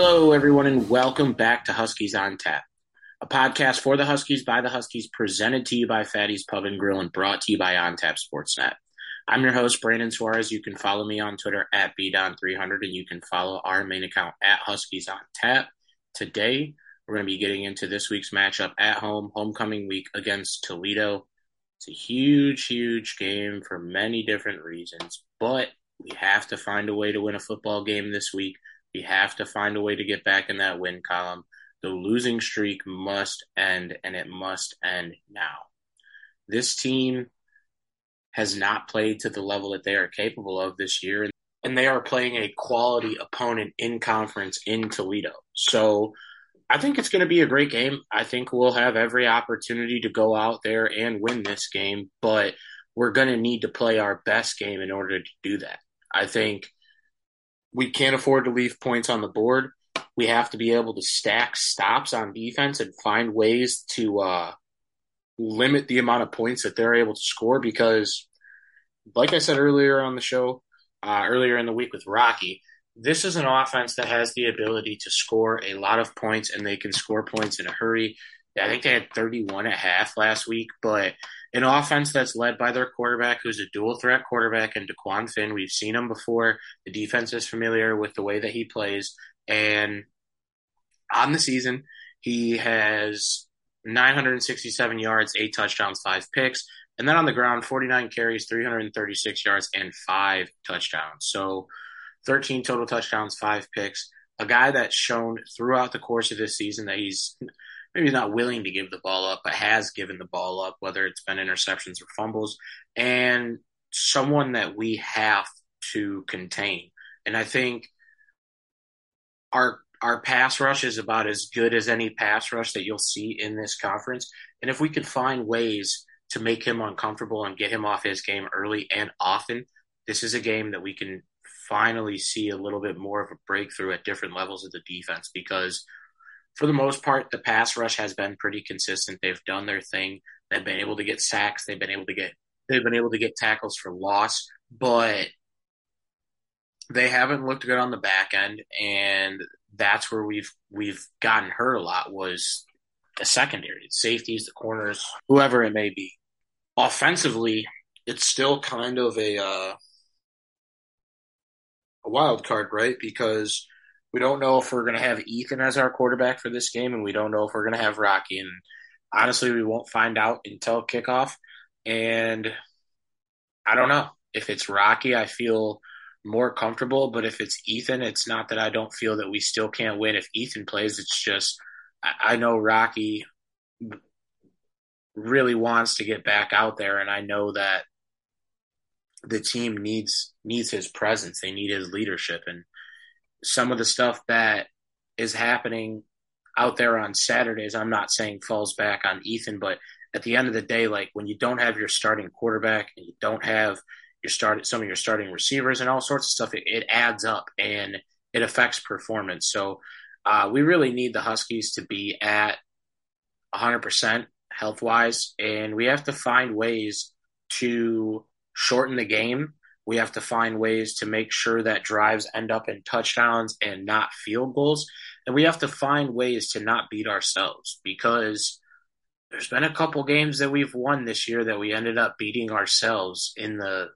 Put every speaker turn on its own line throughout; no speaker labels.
Hello, everyone, and welcome back to Huskies on Tap, a podcast for the Huskies by the Huskies, presented to you by Fatty's Pub and Grill and brought to you by On Tap Sportsnet. I'm your host, Brandon Suarez. You can follow me on Twitter at BDon300, and you can follow our main account at Huskies on Tap. Today, we're going to be getting into this week's matchup at home, homecoming week against Toledo. It's a huge, huge game for many different reasons, but we have to find a way to win a football game this week. We have to find a way to get back in that win column. The losing streak must end, and it must end now. This team has not played to the level that they are capable of this year, and they are playing a quality opponent in conference in Toledo. So I think it's going to be a great game. I think we'll have every opportunity to go out there and win this game, but we're going to need to play our best game in order to do that. I think we can't afford to leave points on the board. We have to be able to stack stops on defense and find ways to uh, limit the amount of points that they're able to score because, like I said earlier on the show, uh, earlier in the week with Rocky, this is an offense that has the ability to score a lot of points and they can score points in a hurry. I think they had 31 at half last week, but an offense that's led by their quarterback, who's a dual threat quarterback, and DeQuan Finn. We've seen him before. The defense is familiar with the way that he plays. And on the season, he has 967 yards, eight touchdowns, five picks. And then on the ground, 49 carries, 336 yards, and five touchdowns. So 13 total touchdowns, five picks. A guy that's shown throughout the course of this season that he's maybe not willing to give the ball up, but has given the ball up, whether it's been interceptions or fumbles, and someone that we have to contain. And I think our our pass rush is about as good as any pass rush that you'll see in this conference. And if we could find ways to make him uncomfortable and get him off his game early and often, this is a game that we can finally see a little bit more of a breakthrough at different levels of the defense because – for the most part, the pass rush has been pretty consistent. They've done their thing. They've been able to get sacks. They've been able to get they've been able to get tackles for loss, but they haven't looked good on the back end, and that's where we've we've gotten hurt a lot. Was the secondary, the safeties, the corners, whoever it may be. Offensively, it's still kind of a uh, a wild card, right? Because we don't know if we're going to have Ethan as our quarterback for this game, and we don't know if we're going to have Rocky. And honestly, we won't find out until kickoff. And I don't know if it's Rocky. I feel more comfortable, but if it's Ethan, it's not that I don't feel that we still can't win. If Ethan plays, it's just I know Rocky really wants to get back out there, and I know that the team needs needs his presence. They need his leadership, and some of the stuff that is happening out there on Saturdays, I'm not saying falls back on Ethan, but at the end of the day, like when you don't have your starting quarterback and you don't have your start some of your starting receivers and all sorts of stuff, it, it adds up and it affects performance. So uh, we really need the Huskies to be at 100% health wise, and we have to find ways to shorten the game we have to find ways to make sure that drives end up in touchdowns and not field goals. And we have to find ways to not beat ourselves because there's been a couple games that we've won this year that we ended up beating ourselves in the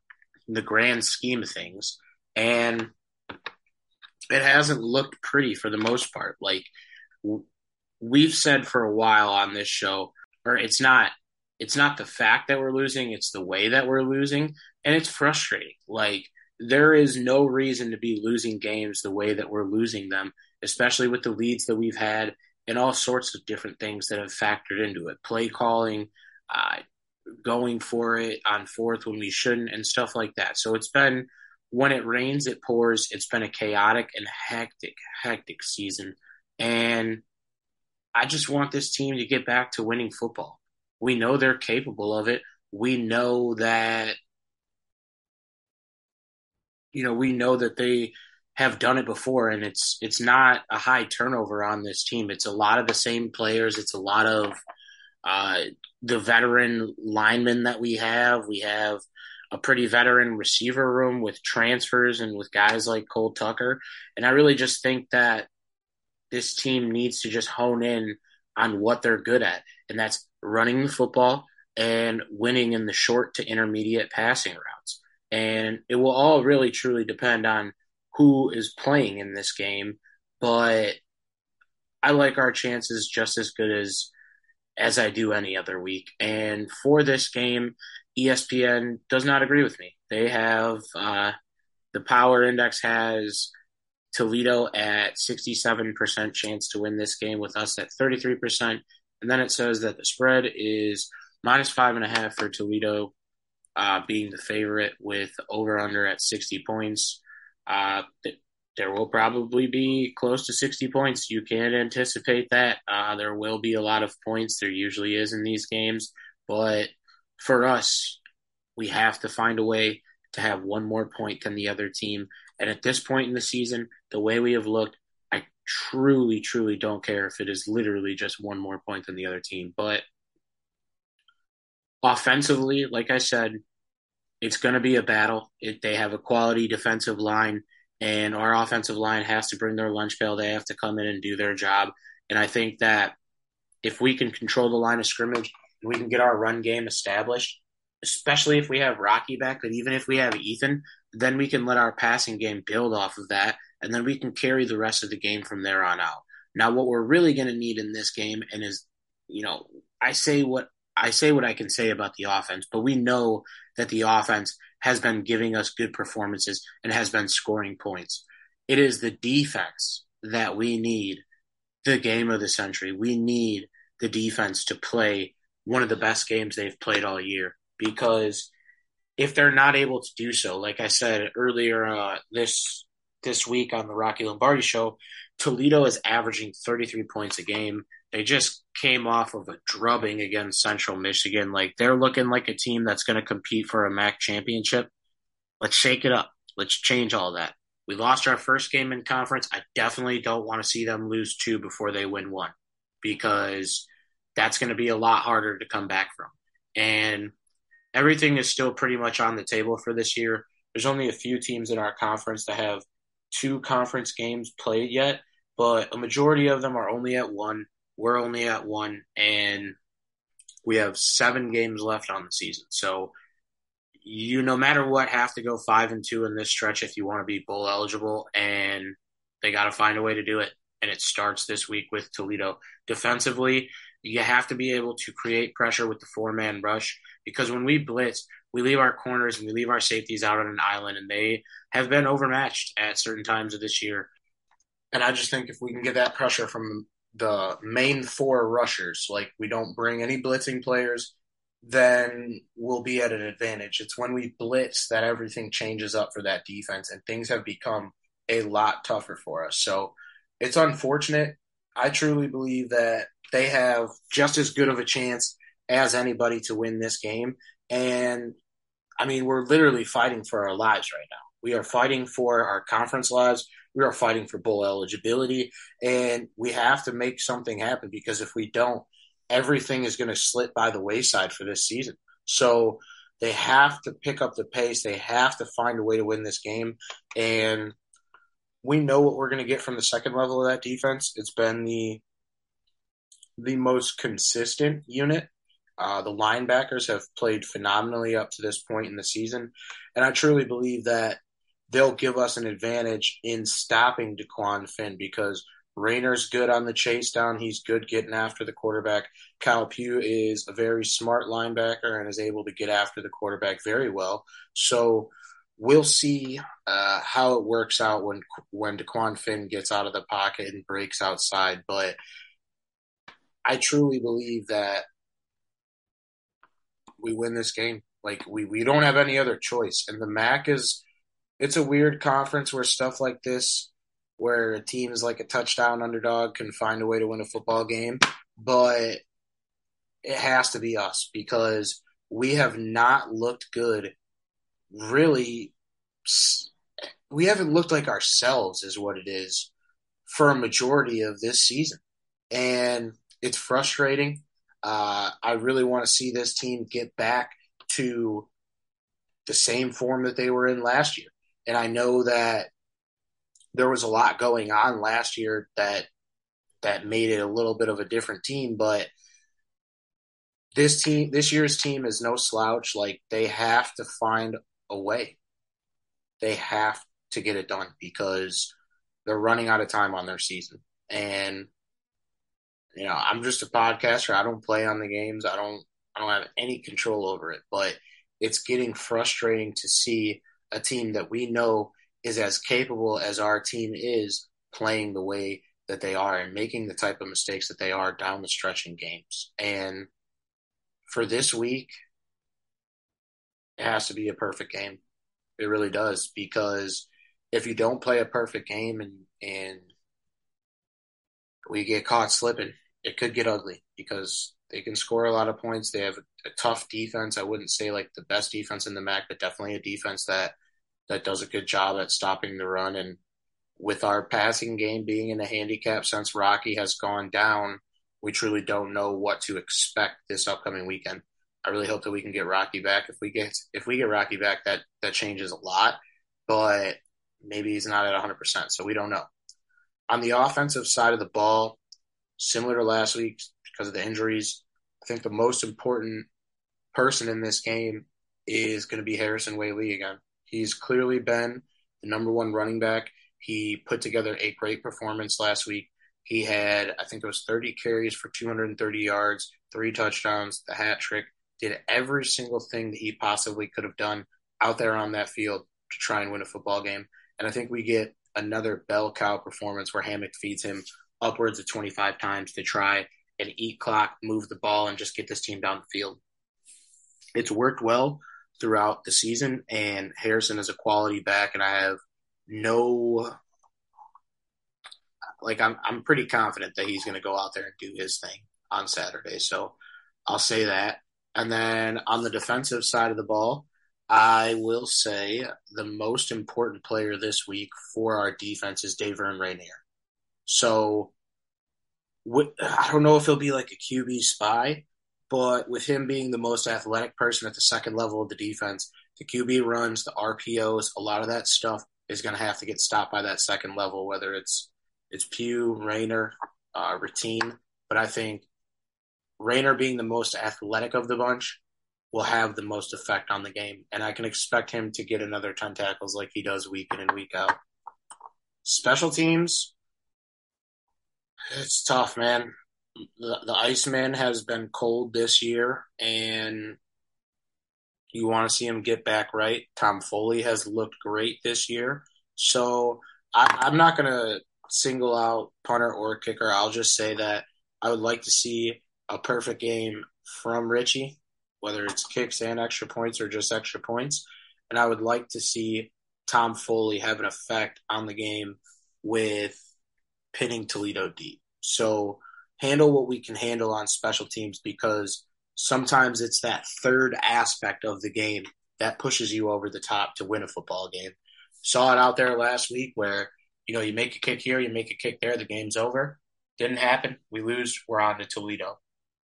in the grand scheme of things. And it hasn't looked pretty for the most part. Like we've said for a while on this show, or it's not it's not the fact that we're losing, it's the way that we're losing and it's frustrating. Like there is no reason to be losing games the way that we're losing them, especially with the leads that we've had and all sorts of different things that have factored into it. Play calling, uh, going for it on fourth when we shouldn't, and stuff like that. So it's been when it rains, it pours. It's been a chaotic and hectic, hectic season, and I just want this team to get back to winning football. We know they're capable of it. We know that you know, we know that they have done it before and it's it's not a high turnover on this team. It's a lot of the same players. It's a lot of uh, the veteran linemen that we have. We have a pretty veteran receiver room with transfers and with guys like Cole Tucker. And I really just think that this team needs to just hone in on what they're good at, and that's running the football and winning in the short to intermediate passing routes. And it will all really truly depend on who is playing in this game, but I like our chances just as good as as I do any other week. And for this game, ESPN does not agree with me. They have uh, the power index has Toledo at 67% chance to win this game, with us at 33%. And then it says that the spread is minus five and a half for Toledo, uh, being the favorite with over under at 60 points. Uh, there will probably be close to 60 points. You can anticipate that. Uh, there will be a lot of points. There usually is in these games. But for us, we have to find a way to have one more point than the other team. And at this point in the season, the way we have looked, I truly, truly don't care if it is literally just one more point than the other team. But offensively, like I said, it's going to be a battle. It, they have a quality defensive line, and our offensive line has to bring their lunch pail. They have to come in and do their job. And I think that if we can control the line of scrimmage and we can get our run game established, especially if we have Rocky back, but even if we have Ethan, then we can let our passing game build off of that, and then we can carry the rest of the game from there on out. Now, what we're really going to need in this game, and is, you know, I say what I say what I can say about the offense, but we know that the offense has been giving us good performances and has been scoring points. It is the defense that we need the game of the century. We need the defense to play one of the best games they've played all year because if they're not able to do so, like I said earlier uh, this this week on the Rocky Lombardi show, Toledo is averaging 33 points a game. They just came off of a drubbing against Central Michigan. Like they're looking like a team that's going to compete for a MAC championship. Let's shake it up. Let's change all that. We lost our first game in conference. I definitely don't want to see them lose two before they win one because that's going to be a lot harder to come back from. And everything is still pretty much on the table for this year. There's only a few teams in our conference that have two conference games played yet, but a majority of them are only at one. We're only at one, and we have seven games left on the season. So you, no matter what, have to go five and two in this stretch if you want to be bowl eligible, and they got to find a way to do it. And it starts this week with Toledo. Defensively, you have to be able to create pressure with the four man rush because when we blitz, we leave our corners and we leave our safeties out on an island, and they have been overmatched at certain times of this year. And I just think if we can get that pressure from the main four rushers, like we don't bring any blitzing players, then we'll be at an advantage. It's when we blitz that everything changes up for that defense, and things have become a lot tougher for us. So it's unfortunate. I truly believe that they have just as good of a chance as anybody to win this game. And I mean, we're literally fighting for our lives right now. We are fighting for our conference lives. We are fighting for bowl eligibility. And we have to make something happen because if we don't, everything is going to slip by the wayside for this season. So they have to pick up the pace. They have to find a way to win this game. And we know what we're going to get from the second level of that defense. It's been the the most consistent unit. Uh, the linebackers have played phenomenally up to this point in the season, and I truly believe that they'll give us an advantage in stopping Dequan Finn because Rayner's good on the chase down. He's good getting after the quarterback. Kyle Pugh is a very smart linebacker and is able to get after the quarterback very well. So we'll see uh, how it works out when when Dequan Finn gets out of the pocket and breaks outside. But I truly believe that we win this game. Like we we don't have any other choice. And the MAC is it's a weird conference where stuff like this where a team is like a touchdown underdog can find a way to win a football game, but it has to be us because we have not looked good really we haven't looked like ourselves is what it is for a majority of this season. And it's frustrating. Uh, I really want to see this team get back to the same form that they were in last year. And I know that there was a lot going on last year that that made it a little bit of a different team. But this team, this year's team is no slouch. Like they have to find a way. They have to get it done because they're running out of time on their season. And you know, I'm just a podcaster. I don't play on the games. I don't I don't have any control over it, but it's getting frustrating to see a team that we know is as capable as our team is playing the way that they are and making the type of mistakes that they are down the stretch in games. And for this week, it has to be a perfect game. It really does because if you don't play a perfect game and and we get caught slipping, it could get ugly because they can score a lot of points. They have a, a tough defense. I wouldn't say like the best defense in the MAC, but definitely a defense that that does a good job at stopping the run. And with our passing game being in a handicap since Rocky has gone down, we truly don't know what to expect this upcoming weekend. I really hope that we can get Rocky back. If we get if we get Rocky back, that that changes a lot. But maybe he's not at 100%, so we don't know. On the offensive side of the ball, similar to last week because of the injuries, I think the most important person in this game is going to be Harrison Waylee again. He's clearly been the number one running back. He put together a great performance last week. He had, I think it was 30 carries for 230 yards, three touchdowns, the hat trick, did every single thing that he possibly could have done out there on that field to try and win a football game. And I think we get another bell cow performance where Hammock feeds him upwards of 25 times to try and eat clock, move the ball, and just get this team down the field. It's worked well throughout the season, and Harrison is a quality back, and I have no like I'm I'm pretty confident that he's going to go out there and do his thing on Saturday. So I'll say that. And then on the defensive side of the ball, I will say the most important player this week for our defense is Daveren Rayner. So I don't know if he'll be like a QB spy, but with him being the most athletic person at the second level of the defense, the QB runs, the RPOs, a lot of that stuff is going to have to get stopped by that second level, whether it's it's Pugh, Rayner, uh. But I think Rayner being the most athletic of the bunch will have the most effect on the game. And I can expect him to get another 10 tackles like he does week in and week out. Special teams, it's tough, man. The, the Iceman has been cold this year, and you want to see him get back right. Tom Foley has looked great this year. So I, I'm not going to single out punter or kicker. I'll just say that I would like to see a perfect game from Richie whether it's kicks and extra points or just extra points. And I would like to see Tom Foley have an effect on the game with pinning Toledo deep. So handle what we can handle on special teams because sometimes it's that third aspect of the game that pushes you over the top to win a football game. Saw it out there last week where, you know, you make a kick here, you make a kick there, the game's over. Didn't happen. We lose. We're on to Toledo.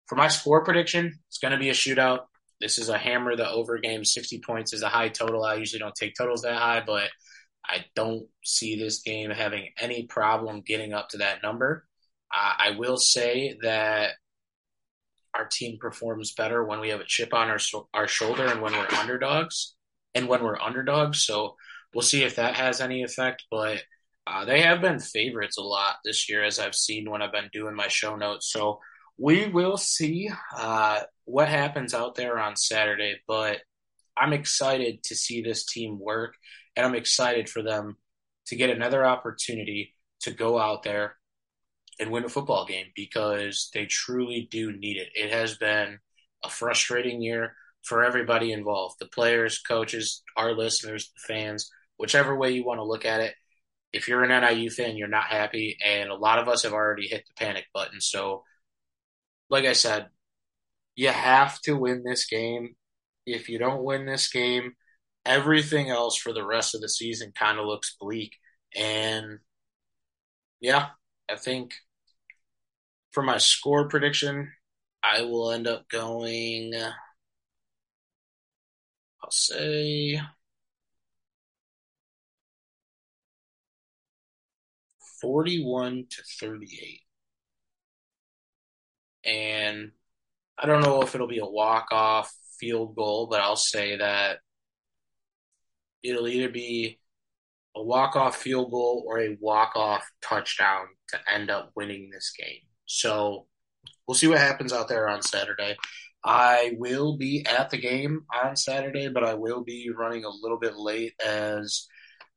For my score prediction, it's going to be a shootout. This is a hammer the over game. 60 points is a high total. I usually don't take totals that high, but I don't see this game having any problem getting up to that number. I will say that our team performs better when we have a chip on our our shoulder and when we're underdogs, and when we're underdogs. So we'll see if that has any effect. But uh, they have been favorites a lot this year, as I've seen when I've been doing my show notes. So we will see uh, what happens out there on Saturday, but I'm excited to see this team work, and I'm excited for them to get another opportunity to go out there and win a football game because they truly do need it. It has been a frustrating year for everybody involved the players, coaches, our listeners, the fans, whichever way you want to look at it. If you're an NIU fan, you're not happy, and a lot of us have already hit the panic button. So like I said, you have to win this game. If you don't win this game, everything else for the rest of the season kind of looks bleak. And yeah, I think for my score prediction, I will end up going, I'll say 41 to 38. and I don't know if it'll be a walk off field goal, but I'll say that it'll either be a walk off field goal or a walk off touchdown to end up winning this game. So we'll see what happens out there on Saturday. I will be at the game on Saturday, but I will be running a little bit late as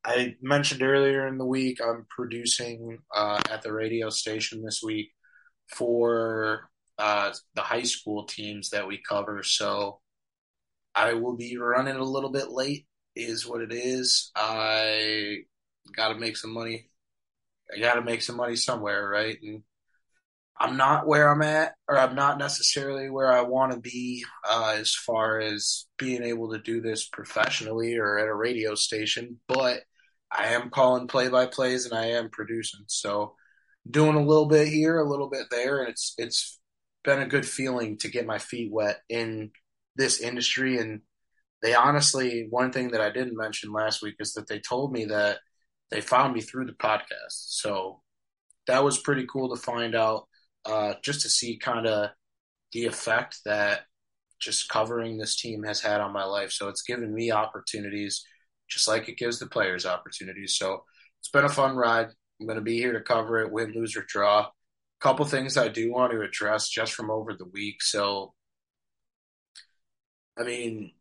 I mentioned earlier in the week. I'm producing uh, at the radio station this week for uh, the high school teams that we cover. So I will be running a little bit late, is what it is. I got to make some money. I got to make some money somewhere, right? And I'm not where I'm at, or I'm not necessarily where I want to be uh, as far as being able to do this professionally or at a radio station, but I am calling play by plays and I am producing. So doing a little bit here, a little bit there, and it's it's been a good feeling to get my feet wet in this industry. And they honestly, one thing that I didn't mention last week is that they told me that they found me through the podcast. So that was pretty cool to find out, uh, just to see kind of the effect that just covering this team has had on my life. So it's given me opportunities, just like it gives the players opportunities. So it's been a fun ride. I'm going to be here to cover it, win, lose, or draw. A couple things I do want to address just from over the week. So, I mean,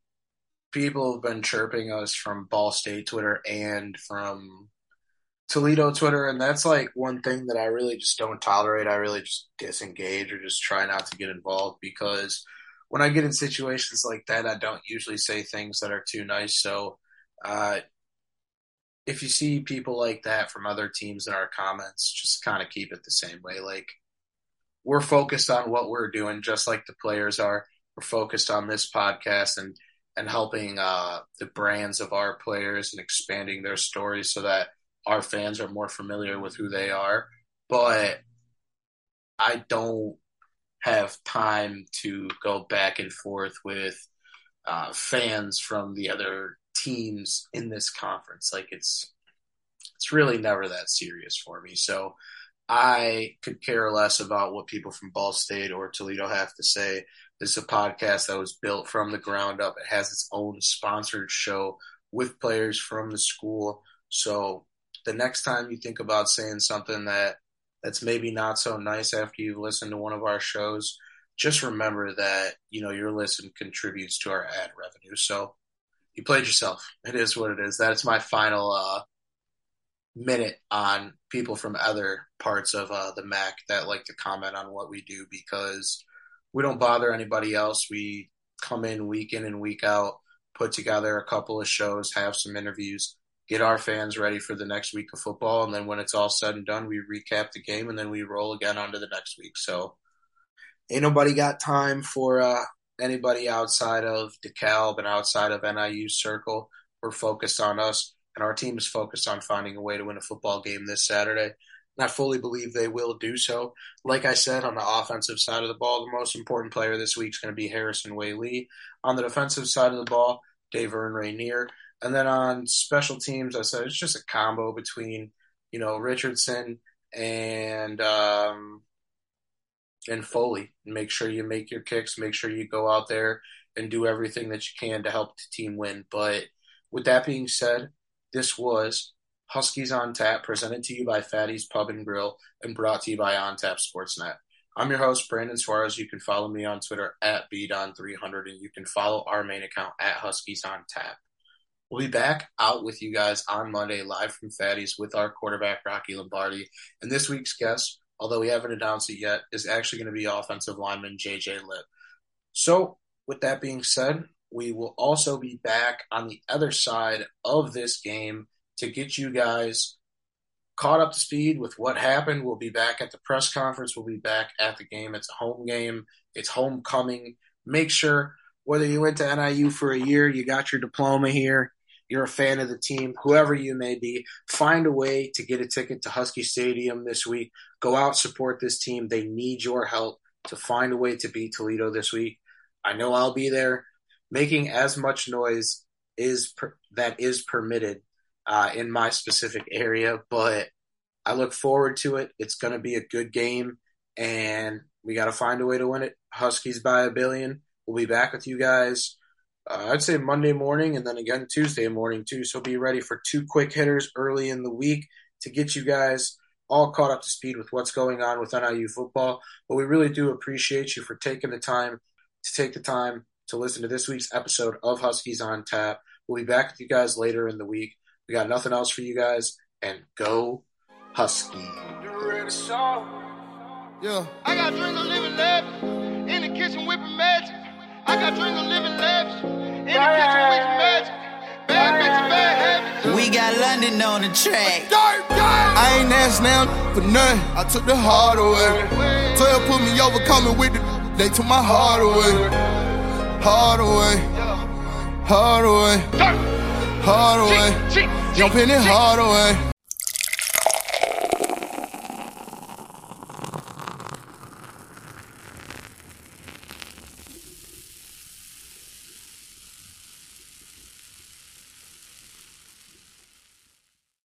people have been chirping us from Ball State Twitter and from Toledo Twitter, and that's like one thing that I really just don't tolerate. I really just disengage or just try not to get involved because when I get in situations like that, I don't usually say things that are too nice. So, uh, if you see people like that from other teams in our comments, just kind of keep it the same way. Like we're focused on what we're doing, just like the players are. We're focused on this podcast and and helping uh, the brands of our players and expanding their stories so that our fans are more familiar with who they are. But I don't have time to go back and forth with uh, fans from the other teams in this conference. Like it's it's really never that serious for me. So I could care less about what people from Ball State or Toledo have to say. This is a podcast that was built from the ground up. It has its own sponsored show with players from the school. So the next time you think about saying something that that's maybe not so nice after you've listened to one of our shows, just remember that you know your listen contributes to our ad revenue. So you played yourself. It is what it is. That's my final uh, minute on people from other parts of uh, the MAC that like to comment on what we do because we don't bother anybody else. We come in week in and week out, put together a couple of shows, have some interviews, get our fans ready for the next week of football, and then when it's all said and done, we recap the game and then we roll again onto the next week. So ain't nobody got time for uh, anybody outside of DeKalb and outside of NIU circle. We're focused on us, and our team is focused on finding a way to win a football game this Saturday. I fully believe they will do so. Like I said, on the offensive side of the ball, the most important player this week is going to be Harrison Way On the defensive side of the ball, Daveren Rayner. And then on special teams, I said it's just a combo between, you know, Richardson and um, and Foley. Make sure you make your kicks. Make sure you go out there and do everything that you can to help the team win. But with that being said, this was Huskies on Tap, presented to you by Fatty's Pub and Grill, and brought to you by On Tap Sportsnet. I'm your host, Brandon Suarez. You can follow me on Twitter at BDon300, and you can follow our main account at Huskies on Tap. We'll be back out with you guys on Monday, live from Fatty's with our quarterback, Rocky Lombardi. And this week's guest, although we haven't announced it yet, is actually going to be offensive lineman JJ Lip. So, with that being said, we will also be back on the other side of this game to get you guys caught up to speed with what happened. We'll be back at the press conference. We'll be back at the game. It's a home game. It's homecoming. Make sure whether you went to NIU for a year, you got your diploma here, you're a fan of the team, whoever you may be, find a way to get a ticket to Husky Stadium this week. Go out, support this team. They need your help to find a way to beat Toledo this week. I know I'll be there making as much noise is per, that is permitted uh, in my specific area, but I look forward to it. It's going to be a good game, and we got to find a way to win it. Huskies by a billion. We'll be back with you guys. Uh, I'd say Monday morning and then again Tuesday morning too. So be ready for two quick hitters early in the week to get you guys all caught up to speed with what's going on with NIU football. But we really do appreciate you for taking the time to take the time to listen to this week's episode of Huskies on Tap. We'll be back with you guys later in the week. We got nothing else for you guys, and go Husky.
Yeah. I got dreams of living lavish in the kitchen whipping magic. I got dreams of living lavish in the kitchen whipping magic. Bad bitch, bad habits.
We got London on the track.
Dirt, dirt. I ain't asked now for nothing. I took the hard away. Twelve put me over, coming with the. They took my heart away. Hard away. Hard away. Hard away. Young Penny hard away.